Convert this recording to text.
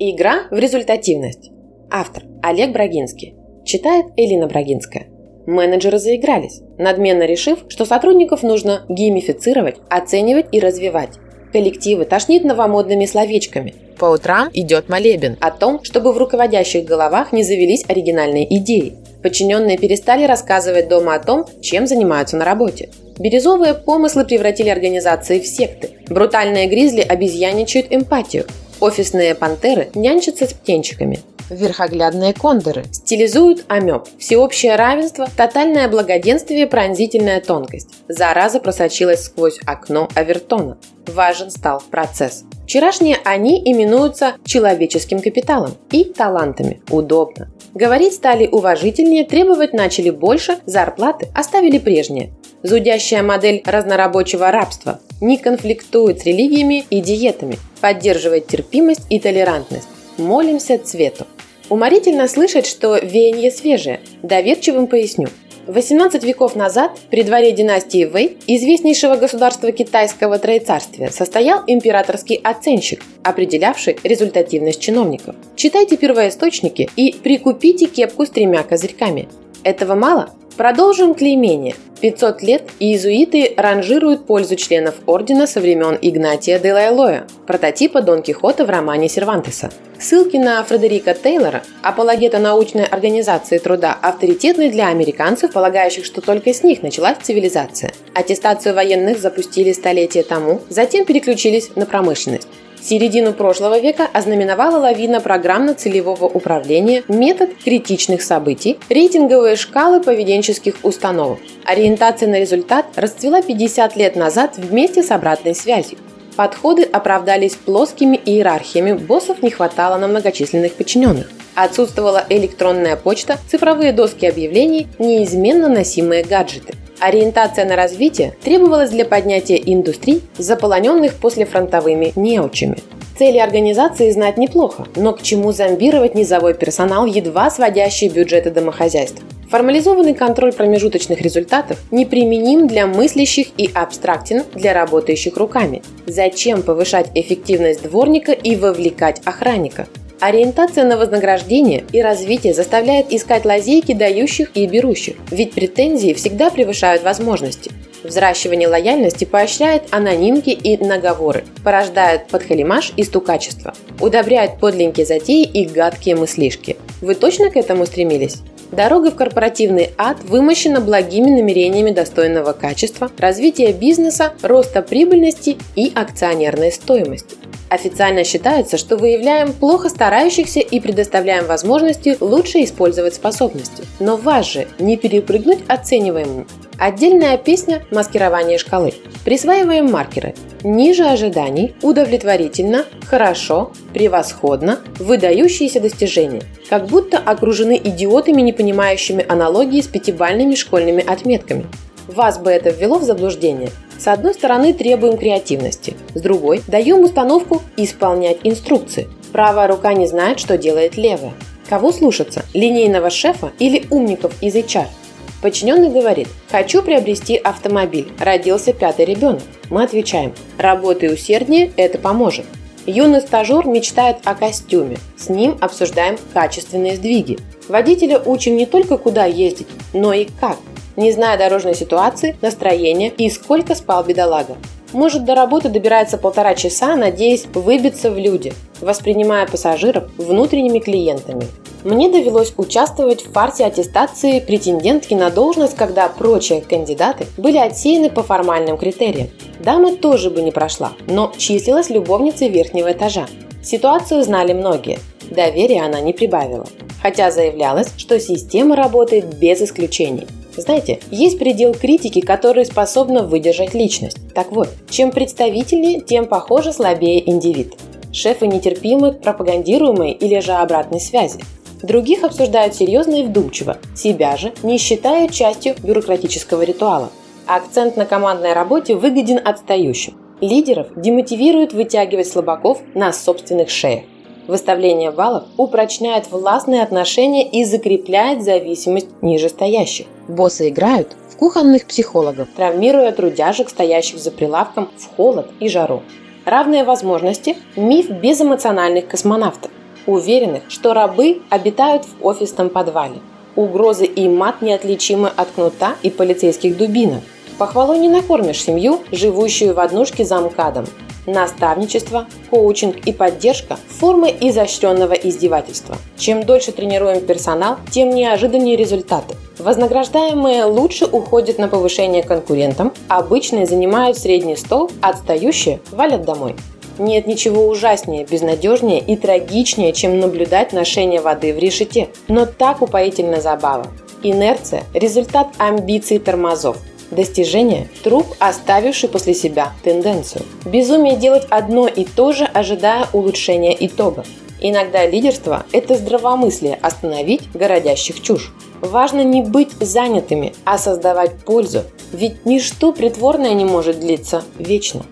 Игра в результативность. Автор Олег Брагинский. Читает Элина Брагинская. Менеджеры заигрались, надменно решив, что сотрудников нужно геймифицировать, оценивать и развивать. Коллективы тошнит новомодными словечками. По утрам идет молебен о том, чтобы в руководящих головах не завелись оригинальные идеи. Подчиненные перестали рассказывать дома о том, чем занимаются на работе. Бирюзовые помыслы превратили организации в секты. Брутальные гризли обезьяничают эмпатию. Офисные пантеры нянчатся с птенчиками. Верхоглядные кондоры стилизуют амеб. Всеобщее равенство, тотальное благоденствие, пронзительная тонкость. Зараза просочилась сквозь окно Авертона. Важен стал процесс. Вчерашние они именуются человеческим капиталом и талантами. Удобно. Говорить стали уважительнее, требовать начали больше, зарплаты оставили прежние. Зудящая модель разнорабочего рабства не конфликтует с религиями и диетами, поддерживает терпимость и толерантность. Молимся цвету. Уморительно слышать, что веяние свежее. Доверчивым поясню. 18 веков назад при дворе династии Вэй, известнейшего государства китайского троецарствия, состоял императорский оценщик, определявший результативность чиновников. Читайте первоисточники и прикупите кепку с тремя козырьками. Этого мало? Продолжим клеймение. 500 лет иезуиты ранжируют пользу членов ордена со времен Игнатия де Лайлоя, прототипа Дон Кихота в романе Сервантеса. Ссылки на Фредерика Тейлора, апологета научной организации труда, авторитетны для американцев, полагающих, что только с них началась цивилизация. Аттестацию военных запустили столетия тому, затем переключились на промышленность. Середину прошлого века ознаменовала лавина программно-целевого управления, метод критичных событий, рейтинговые шкалы поведенческих установок. Ориентация на результат расцвела 50 лет назад вместе с обратной связью. Подходы оправдались плоскими иерархиями, боссов не хватало на многочисленных подчиненных. Отсутствовала электронная почта, цифровые доски объявлений, неизменно носимые гаджеты – Ориентация на развитие требовалась для поднятия индустрий, заполоненных послефронтовыми неучами. Цели организации знать неплохо, но к чему зомбировать низовой персонал, едва сводящий бюджеты домохозяйств? Формализованный контроль промежуточных результатов неприменим для мыслящих и абстрактен для работающих руками. Зачем повышать эффективность дворника и вовлекать охранника? Ориентация на вознаграждение и развитие заставляет искать лазейки дающих и берущих, ведь претензии всегда превышают возможности. Взращивание лояльности поощряет анонимки и наговоры, порождает подхалимаш и стукачество, удобряет подленькие затеи и гадкие мыслишки. Вы точно к этому стремились? Дорога в корпоративный ад вымощена благими намерениями достойного качества, развития бизнеса, роста прибыльности и акционерной стоимости. Официально считается, что выявляем плохо старающихся и предоставляем возможности лучше использовать способности. Но вас же не перепрыгнуть оцениваемым. Отдельная песня «Маскирование шкалы». Присваиваем маркеры. Ниже ожиданий, удовлетворительно, хорошо, превосходно, выдающиеся достижения. Как будто окружены идиотами, не понимающими аналогии с пятибальными школьными отметками. Вас бы это ввело в заблуждение – с одной стороны требуем креативности, с другой даем установку исполнять инструкции. Правая рука не знает, что делает левая. Кого слушаться, линейного шефа или умников из HR? Подчиненный говорит, хочу приобрести автомобиль, родился пятый ребенок. Мы отвечаем, работай усерднее, это поможет. Юный стажер мечтает о костюме, с ним обсуждаем качественные сдвиги. Водителя учим не только куда ездить, но и как не зная дорожной ситуации, настроения и сколько спал бедолага. Может, до работы добирается полтора часа, надеясь выбиться в люди, воспринимая пассажиров внутренними клиентами. Мне довелось участвовать в фарсе аттестации претендентки на должность, когда прочие кандидаты были отсеяны по формальным критериям. Дама тоже бы не прошла, но числилась любовницей верхнего этажа. Ситуацию знали многие. Доверия она не прибавила. Хотя заявлялось, что система работает без исключений. Знаете, есть предел критики, который способна выдержать личность. Так вот, чем представительнее, тем похоже слабее индивид. Шефы нетерпимы к пропагандируемой или же обратной связи. Других обсуждают серьезно и вдумчиво, себя же не считают частью бюрократического ритуала. Акцент на командной работе выгоден отстающим. Лидеров демотивирует вытягивать слабаков на собственных шеях. Выставление баллов упрочняет властные отношения и закрепляет зависимость нижестоящих. Боссы играют в кухонных психологов, травмируя трудяжек, стоящих за прилавком в холод и жару. Равные возможности – миф безэмоциональных космонавтов. уверенных, что рабы обитают в офисном подвале. Угрозы и мат неотличимы от кнута и полицейских дубинок. Похвалой не накормишь семью, живущую в однушке за МКАДом. Наставничество, коучинг и поддержка – формы изощренного издевательства. Чем дольше тренируем персонал, тем неожиданнее результаты. Вознаграждаемые лучше уходят на повышение конкурентам, обычные занимают средний стол, отстающие валят домой. Нет ничего ужаснее, безнадежнее и трагичнее, чем наблюдать ношение воды в решете. Но так упоительна забава. Инерция – результат амбиций тормозов. Достижение – труп, оставивший после себя тенденцию. Безумие делать одно и то же, ожидая улучшения итога. Иногда лидерство – это здравомыслие остановить городящих чушь. Важно не быть занятыми, а создавать пользу, ведь ничто притворное не может длиться вечно.